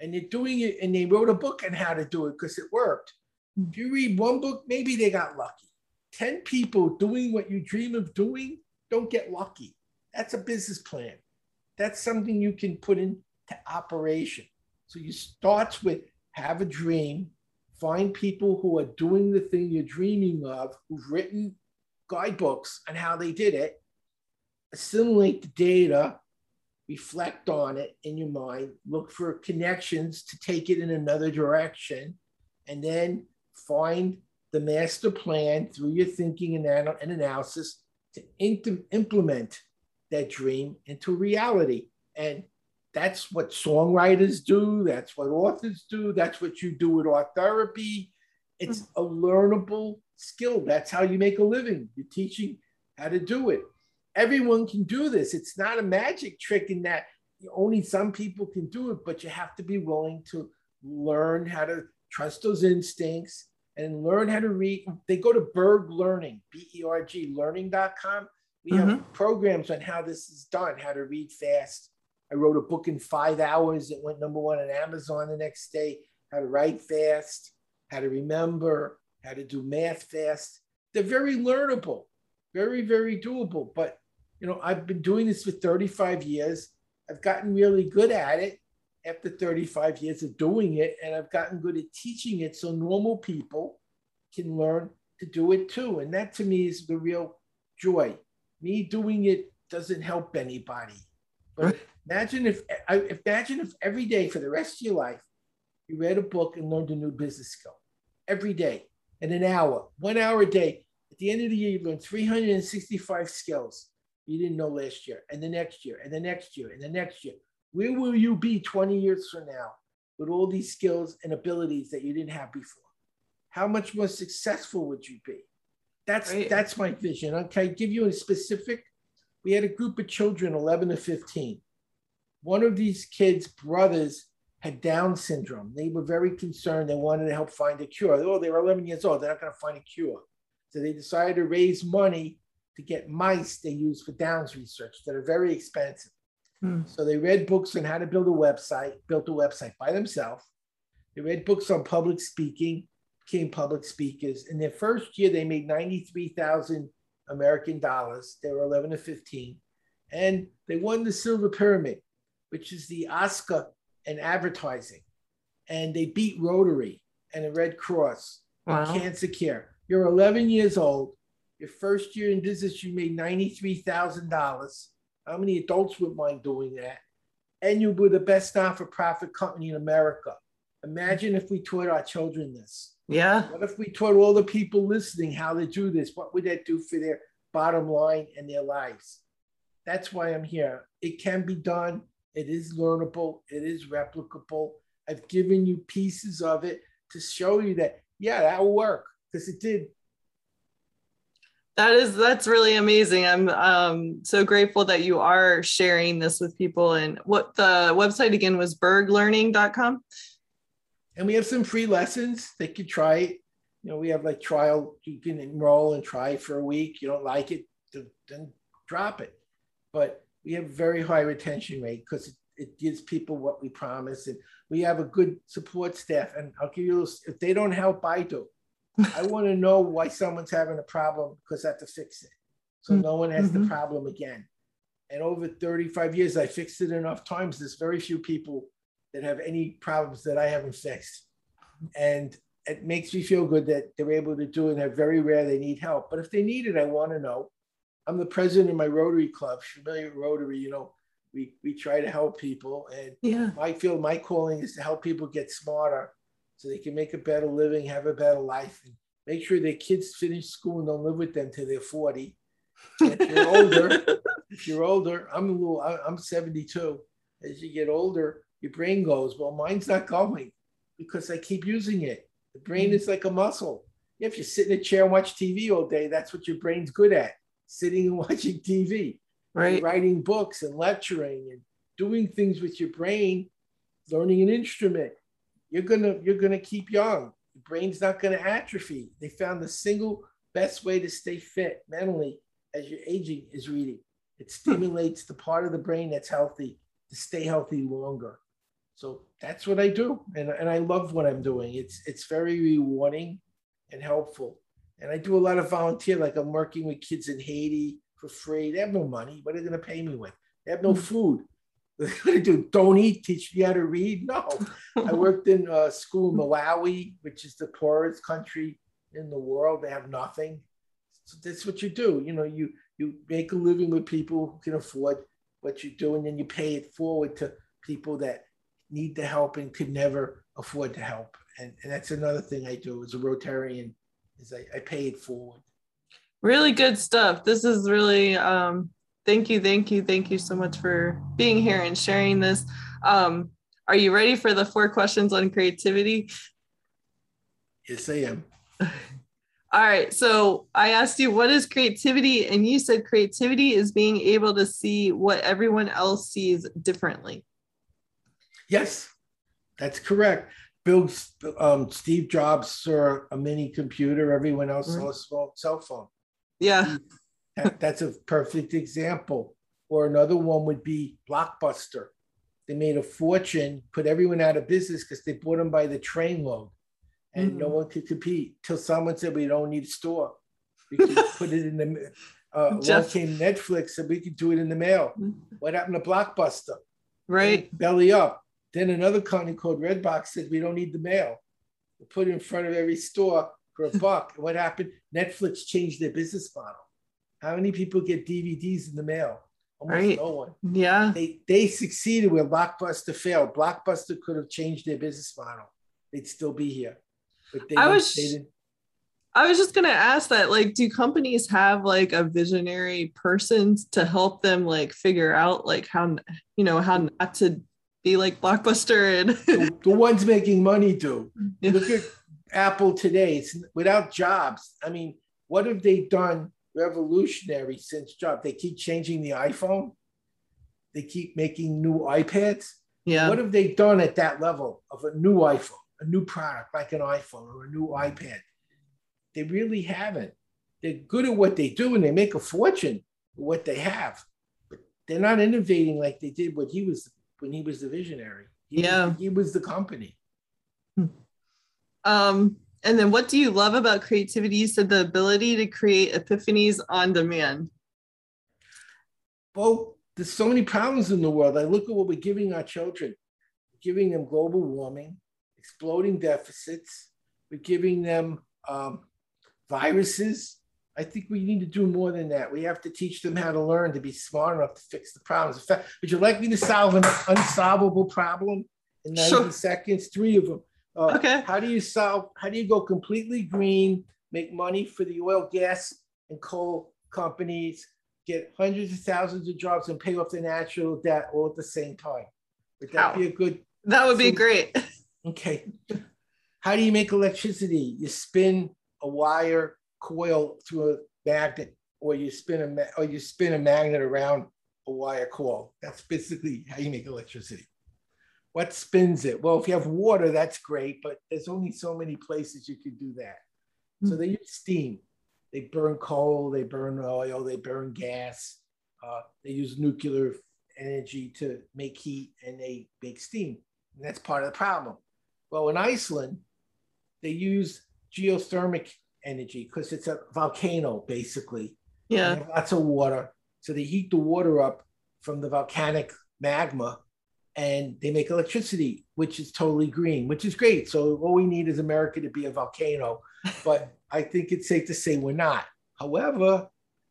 And they're doing it, and they wrote a book on how to do it because it worked. Hmm. If you read one book, maybe they got lucky. 10 people doing what you dream of doing don't get lucky. That's a business plan. That's something you can put into operation. So you start with have a dream, find people who are doing the thing you're dreaming of, who've written guidebooks on how they did it, assimilate the data, reflect on it in your mind, look for connections to take it in another direction, and then find the master plan through your thinking and, ana- and analysis to int- implement that dream into reality. And that's what songwriters do. That's what authors do. That's what you do with art therapy. It's mm. a learnable skill. That's how you make a living. You're teaching how to do it. Everyone can do this. It's not a magic trick in that only some people can do it, but you have to be willing to learn how to trust those instincts and learn how to read. They go to Berg Learning, B E R G, learning.com. We have mm-hmm. programs on how this is done, how to read fast. I wrote a book in five hours that went number one on Amazon the next day, how to write fast, how to remember, how to do math fast. They're very learnable, very, very doable. But, you know, I've been doing this for 35 years. I've gotten really good at it after 35 years of doing it, and I've gotten good at teaching it so normal people can learn to do it too. And that to me is the real joy. Me doing it doesn't help anybody. But imagine if I imagine if every day for the rest of your life you read a book and learned a new business skill. Every day, in an hour, one hour a day. At the end of the year, you learned 365 skills you didn't know last year, and the next year, and the next year, and the next year. Where will you be 20 years from now with all these skills and abilities that you didn't have before? How much more successful would you be? That's right. that's my vision. Okay, give you a specific. We had a group of children, 11 to 15. One of these kids' brothers had Down syndrome. They were very concerned. They wanted to help find a cure. Oh, they were 11 years old. They're not going to find a cure. So they decided to raise money to get mice they use for Downs research that are very expensive. Hmm. So they read books on how to build a website, built a website by themselves. They read books on public speaking, became public speakers. In their first year, they made 93,000 American dollars. They were 11 to 15. And they won the Silver Pyramid, which is the Oscar in advertising. And they beat Rotary and the Red Cross wow. cancer care. You're 11 years old. Your first year in business, you made $93,000. How many adults would mind doing that? And you were the best non for profit company in America. Imagine if we taught our children this. Yeah. What if we taught all the people listening how to do this? What would that do for their bottom line and their lives? That's why I'm here. It can be done. It is learnable. It is replicable. I've given you pieces of it to show you that, yeah, that will work because it did. That is that's really amazing. I'm um, so grateful that you are sharing this with people. And what the website again was berglearning.com. And we have some free lessons. They could try. You know, we have like trial, you can enroll and try for a week. You don't like it, then drop it. But we have very high retention rate because it, it, gives people what we promise. And we have a good support staff. And I'll give you, if they don't help, I do. I want to know why someone's having a problem because I have to fix it. So no one has mm-hmm. the problem again. And over 35 years, I fixed it enough times. There's very few people that have any problems that I haven't fixed. And it makes me feel good that they're able to do it. And they're very rare they need help. But if they need it, I want to know. I'm the president of my Rotary Club, familiar with Rotary, you know, we, we try to help people. And yeah. my feel my calling is to help people get smarter so they can make a better living, have a better life, and make sure their kids finish school and don't live with them till they're 40. if you're older, if you're older, I'm a little, I'm 72. As you get older, your brain goes, well, mine's not going because I keep using it. The brain mm. is like a muscle. If you sit in a chair and watch TV all day, that's what your brain's good at sitting and watching TV, right? writing books and lecturing and doing things with your brain, learning an instrument. You're gonna you're gonna keep young. Your brain's not gonna atrophy. They found the single best way to stay fit mentally as you're aging is reading. It stimulates the part of the brain that's healthy to stay healthy longer. So that's what I do. And, and I love what I'm doing. It's it's very rewarding and helpful. And I do a lot of volunteer, like I'm working with kids in Haiti for free. They have no money. What are they going to pay me with? They have no hmm. food. What do? Don't eat, teach me how to read? No. I worked in a school in Malawi, which is the poorest country in the world. They have nothing. So that's what you do. You know, you you make a living with people who can afford what you do, and then you pay it forward to people that need the help and could never afford to help. And, and that's another thing I do as a Rotarian is I, I pay it forward. Really good stuff. This is really um, thank you, thank you, thank you so much for being here and sharing this. Um, are you ready for the four questions on creativity? Yes, I am. All right. So I asked you, what is creativity? And you said creativity is being able to see what everyone else sees differently. Yes, that's correct. Bill, um, Steve Jobs saw a mini computer. Everyone else saw a small cell phone. Yeah, that, that's a perfect example. Or another one would be Blockbuster. They made a fortune, put everyone out of business because they bought them by the trainload, and mm-hmm. no one could compete. Till someone said we don't need a store. We could put it in the. Uh, Just... came Netflix, and we could do it in the mail. Mm-hmm. What happened to Blockbuster? Right. Belly up then another company called Redbox said, we don't need the mail. We put it in front of every store. for a buck. what happened? Netflix changed their business model. How many people get DVDs in the mail? Almost Right. no one. Yeah. They they succeeded where Blockbuster failed. Blockbuster could have changed their business model. They'd still be here. But they I didn't- was- they didn't. I was just gonna ask that, like, do companies have like a visionary person to help them like figure out like how you know how not to be like Blockbuster and the, the ones making money do. Look at Apple today. It's without jobs. I mean, what have they done revolutionary since Jobs? They keep changing the iPhone. They keep making new iPads. yeah, What have they done at that level of a new iPhone, a new product like an iPhone or a new iPad? They really haven't. They're good at what they do and they make a fortune with what they have, but they're not innovating like they did when he was when he was the visionary. He Yeah. was, he was the company. um, and then what do you love about creativity? You said the ability to create epiphanies on demand. Well, there's so many problems in the world. I look at what we're giving our children, we're giving them global warming, exploding deficits. We're giving them um, viruses. I think we need to do more than that. We have to teach them how to learn to be smart enough to fix the problems. In fact, would you like me to solve an unsolvable problem in 90 Sure. seconds? Three of them. Uh, Okay. How do you solve? How do you go completely green, make money for the oil, gas, and coal companies, get hundreds of thousands of jobs, and pay off the natural debt all at the same time? Would that How? be a good? That would be So- great. Okay. How do you make electricity? You spin a wire coil through a magnet, or you spin a ma- or you spin a magnet around a wire coil. That's basically how you make electricity. What spins it? Well, if you have water, that's great, but there's only so many places you can do that. So they use steam. They burn coal, they burn oil, they burn gas. Uh, they use nuclear energy to make heat, and they make steam. And that's part of the problem. Well, in Iceland, they use geothermic energy because it's a volcano, basically. Yeah. lots of water. So they heat the water up from the volcanic magma and they make electricity, which is totally green, which is great. So all we need is America to be a volcano. But I think it's safe to say we're not. However,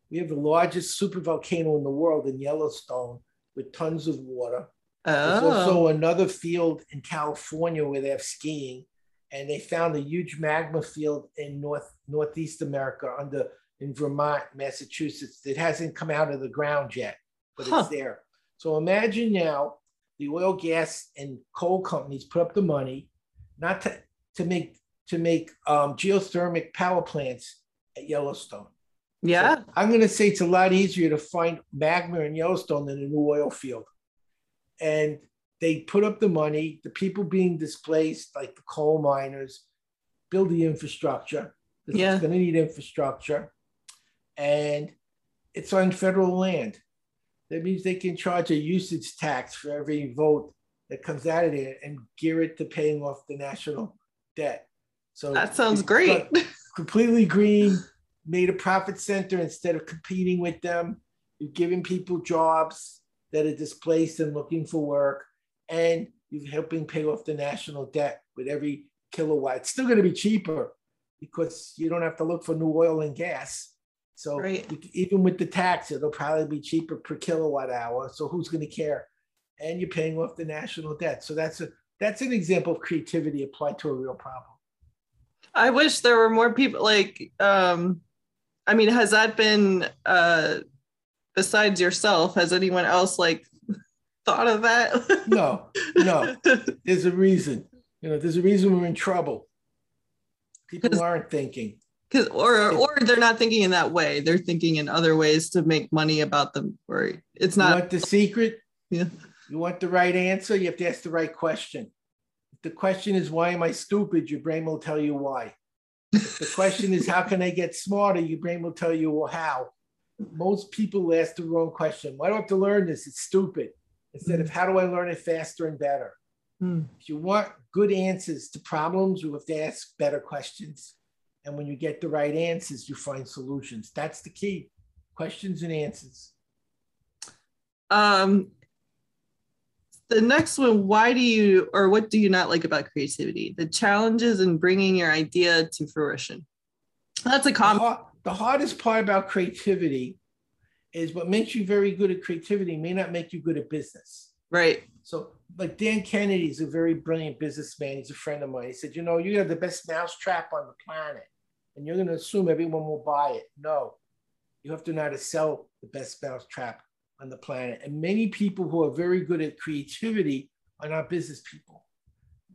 we have the largest supervolcano in the world in Yellowstone with tons of water. There's Oh. also another field in California where they have skiing, and they found a huge magma field in North Northeast America under in Vermont, Massachusetts. It hasn't come out of the ground yet, but Huh. it's there. So imagine now the oil, gas, and coal companies put up the money not to, to make to make um, geothermic power plants at Yellowstone. yeah. So I'm going to say it's a lot easier to find magma in Yellowstone than a new oil field. And they put up the money, the people being displaced, like the coal miners, build the infrastructure. This Yeah. is going to need infrastructure. And it's on federal land. That means they can charge a usage tax for every vote that comes out of there and gear it to paying off the national debt. So That sounds great. completely green, made a profit center instead of competing with them. You've given people jobs that are displaced and looking for work, and you're helping pay off the national debt with every kilowatt. It's still going to be cheaper because you don't have to look for new oil and gas. So Right. even with the tax, it'll probably be cheaper per kilowatt hour. So who's going to care? And you're paying off the national debt. So that's a that's an example of creativity applied to a real problem. I wish there were more people like um I mean has that been uh besides yourself has anyone else like thought of that? No, no. there's a reason. You know, there's a reason we're in trouble. People aren't thinking. Cuz or or they're not thinking in that way. They're thinking in other ways to make money about them or it's You not want the secret? Yeah. You want the right answer? You have to ask the right question. If the question is, why am I stupid? Your brain will tell you why. If the question is, how can I get smarter? Your brain will tell you, well, how. Most people ask the wrong question. Why do I have to learn this? It's stupid. Instead of, how do I learn it faster and better? Hmm. If you want good answers to problems, you have to ask better questions. And when you get the right answers, you find solutions. That's the key questions and answers. um the next one why do you or what do you not like about creativity the challenges in bringing your idea to fruition That's a common. The, hard, the hardest part about creativity is what makes you very good at creativity may not make you good at business. Right. So, like Dan Kennedy is a very brilliant businessman. He's a friend of mine. He said, You know, you have the best mousetrap on the planet, and you're going to assume everyone will buy it. No, you have to know how to sell the best mousetrap on the planet. And many people who are very good at creativity are not business people.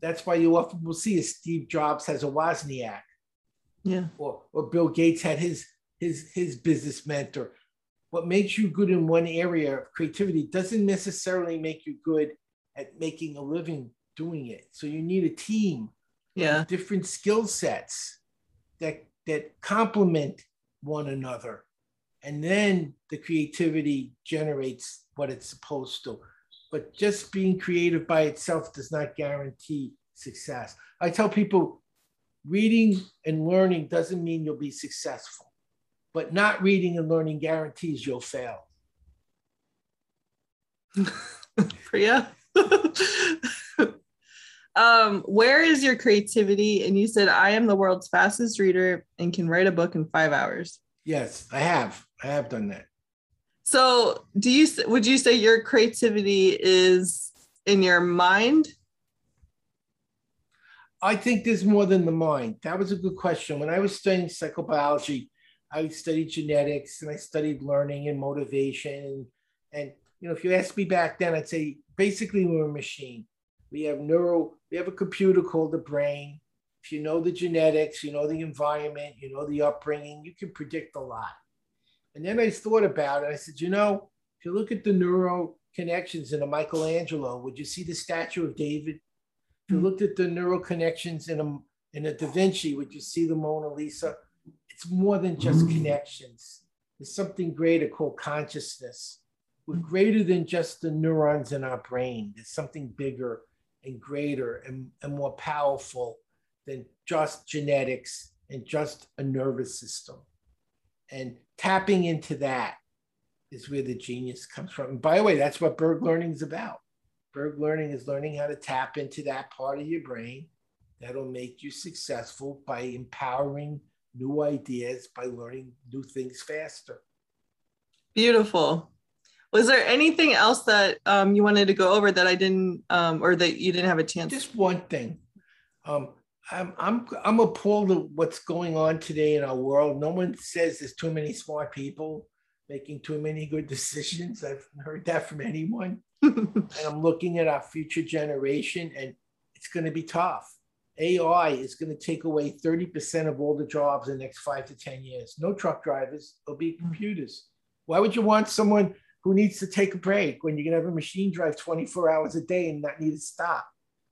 That's why you often will see a Steve Jobs has a Wozniak. Yeah. Or, or Bill Gates had his, his, his business mentor. What makes you good in one area of creativity doesn't necessarily make you good at making a living doing it. So you need a team. Yeah. Different skill sets that that complement one another and then the creativity generates what it's supposed to. But just being creative by itself does not guarantee success. I tell people reading and learning doesn't mean you'll be successful, but not reading and learning guarantees you'll fail. Priya? um, where is your creativity? And you said, I am the world's fastest reader and can write a book in five hours. Yes, I have. I have done that. So, do you would you say your creativity is in your mind? I think there's more than the mind. That was a good question. When I was studying psychobiology, I studied genetics and I studied learning and motivation. And, you know, if you asked me back then, I'd say basically we're a machine. We have neuro, we have a computer called the brain. If you know the genetics, you know the environment, you know the upbringing, you can predict a lot. And then I thought about it. I said, you know, if you look at the neural connections in a Michelangelo, would you see the statue of David? If you hmm. looked at the neural connections in a in a Da Vinci, would you see the Mona Lisa? It's more than just hmm. connections. There's something greater called consciousness. We're greater than just the neurons in our brain. There's something bigger and greater and, and more powerful than just genetics and just a nervous system. And tapping into that is where the genius comes from. And by the way, that's what Berg learning is about. Berg learning is learning how to tap into that part of your brain that'll make you successful by empowering new ideas, by learning new things faster. Beautiful. Was there anything else that um, you wanted to go over that I didn't, um, or that you didn't have a chance? Just one thing. Um, I'm I'm I'm appalled at what's going on today in our world. No one says there's too many smart people making too many good decisions. I've heard that from anyone. and I'm looking at our future generation, and it's going to be tough. AI is going to take away 30% of all the jobs in the next five to 10 years. No truck drivers, there'll be hmm. computers. Why would you want someone who needs to take a break when you can have a machine drive 24 hours a day and not need to stop?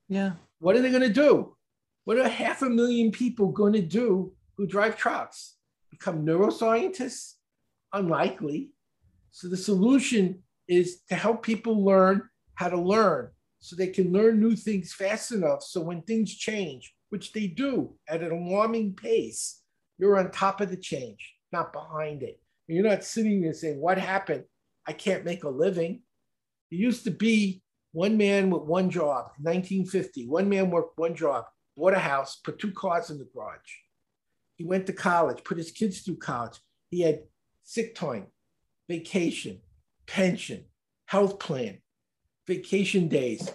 Yeah. What are they going to do? What are half a million people going to do who drive trucks? Become neuroscientists? Unlikely. So the solution is to help people learn how to learn so they can learn new things fast enough. So when things change, which they do at an alarming pace, you're on top of the change, not behind it. You're not sitting there saying, What happened? I can't make a living. It used to be one man with one job, 1950. One man worked one job bought a house, put two cars in the garage. He went to college, put his kids through college. He had sick time, vacation, pension, health plan, vacation days,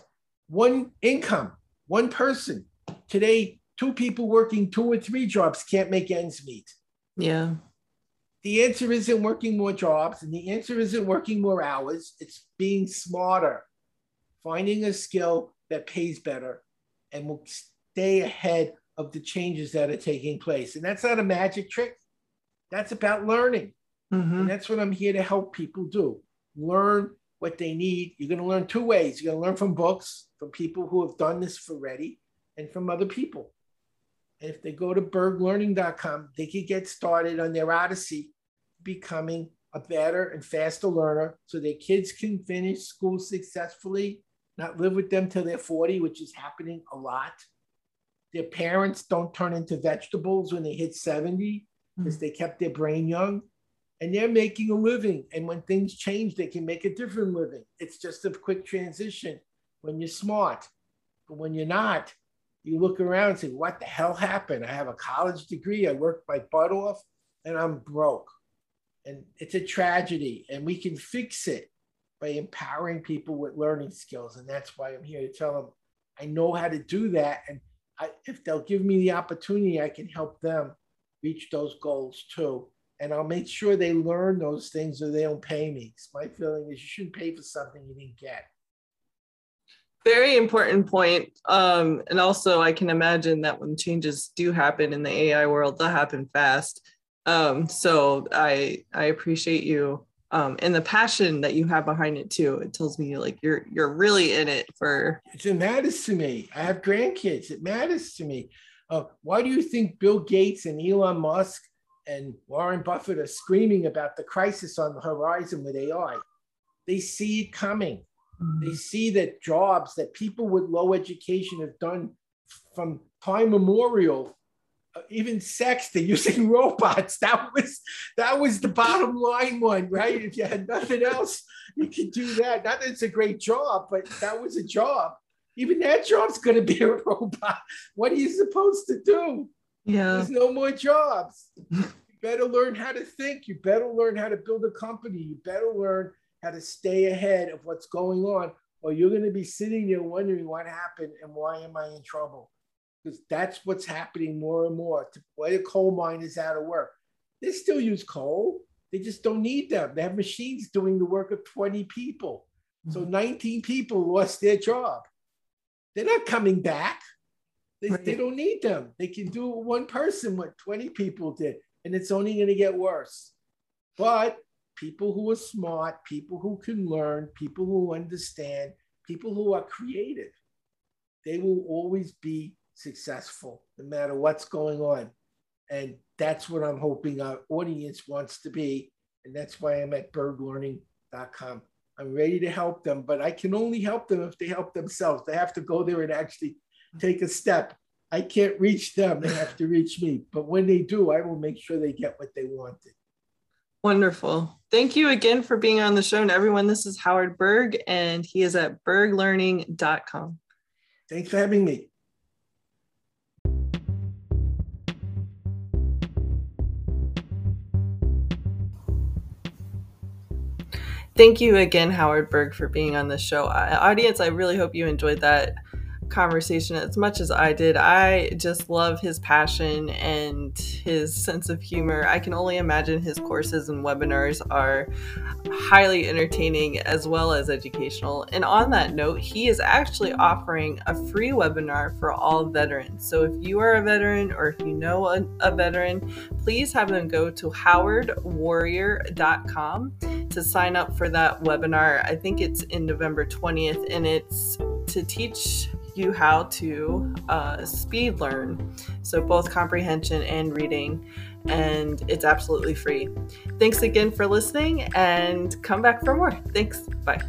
one income, one person. Today, two people working two or three jobs can't make ends meet. Yeah. The answer isn't working more jobs, and the answer isn't working more hours. It's being smarter, finding a skill that pays better and will stay ahead of the changes that are taking place. And that's not a magic trick. That's about learning. Mm-hmm. And that's what I'm here to help people do. Learn what they need. You're going to learn two ways. You're going to learn from books, from people who have done this already, and from other people. And if they go to berglearning.com, they can get started on their odyssey becoming a better and faster learner so their kids can finish school successfully, not live with them till they're 40, which is happening a lot their parents don't turn into vegetables when they hit 70 because mm. they kept their brain young and they're making a living. And when things change, they can make a different living. It's just a quick transition when you're smart. But when you're not, you look around and say, what the hell happened? I have a college degree, I worked my butt off, and I'm broke. And it's a tragedy. And we can fix it by empowering people with learning skills. And that's why I'm here to tell them I know how to do that. And I, if they'll give me the opportunity, I can help them reach those goals too. And I'll make sure they learn those things or they don't pay me. My feeling is you shouldn't pay for something you didn't get very important point. Um, and also, I can imagine that when changes do happen in the AI world, they'll happen fast. Um, so I I appreciate you um, and the passion that you have behind it too. It tells me like you're you're really in it for. It matters to me. I have grandkids. It matters to me. Uh, why do you think Bill Gates and Elon Musk and Warren Buffett are screaming about the crisis on the horizon with AI? They see it coming. They mm-hmm. see that jobs that people with low education have done from time memorial, uh, even sex, they're using robots. That was that was the bottom line one, right? If you had nothing else, you could do that. Not that it's a great job, but that was a job. Even that job's going to be a robot. What are you supposed to do? Yeah, there's no more jobs. you better learn how to think. You better learn how to build a company. You better learn how to stay ahead of what's going on, or you're going to be sitting there wondering what happened and why am I in trouble? Because that's what's happening more and more. Why the coal mine is out of work. They still use coal. They just don't need them. They have machines doing the work of 20 people. So mm-hmm. 19 people lost their job. They're not coming back. They, right. they don't need them. They can do one person what 20 people did, and it's only going to get worse. But people who are smart, people who can learn, people who understand, people who are creative, they will always be successful no matter what's going on. And that's what I'm hoping our audience wants to be. And that's why I'm at berglearning.com. I'm ready to help them, but I can only help them if they help themselves. They have to go there and actually take a step. I can't reach them, they have to reach me. But when they do, I will make sure they get what they wanted. Wonderful. Thank you again for being on the show. And everyone, this is Howard Berg, and he is at berglearning.com. Thanks for having me. Thank you again, Howard Berg, for being on the show. Uh, audience, I really hope you enjoyed that conversation as much as I did. I just love his passion and his sense of humor. I can only imagine his courses and webinars are highly entertaining as well as educational. And on that note, he is actually offering a free webinar for all veterans. So if you are a veteran or if you know a, a veteran, please have them go to howardwarrior.com to sign up for that webinar. I think it's in November 20th and it's to teach you how to uh, speed learn. So, both comprehension and reading. And it's absolutely free. Thanks again for listening and come back for more. Thanks. Bye.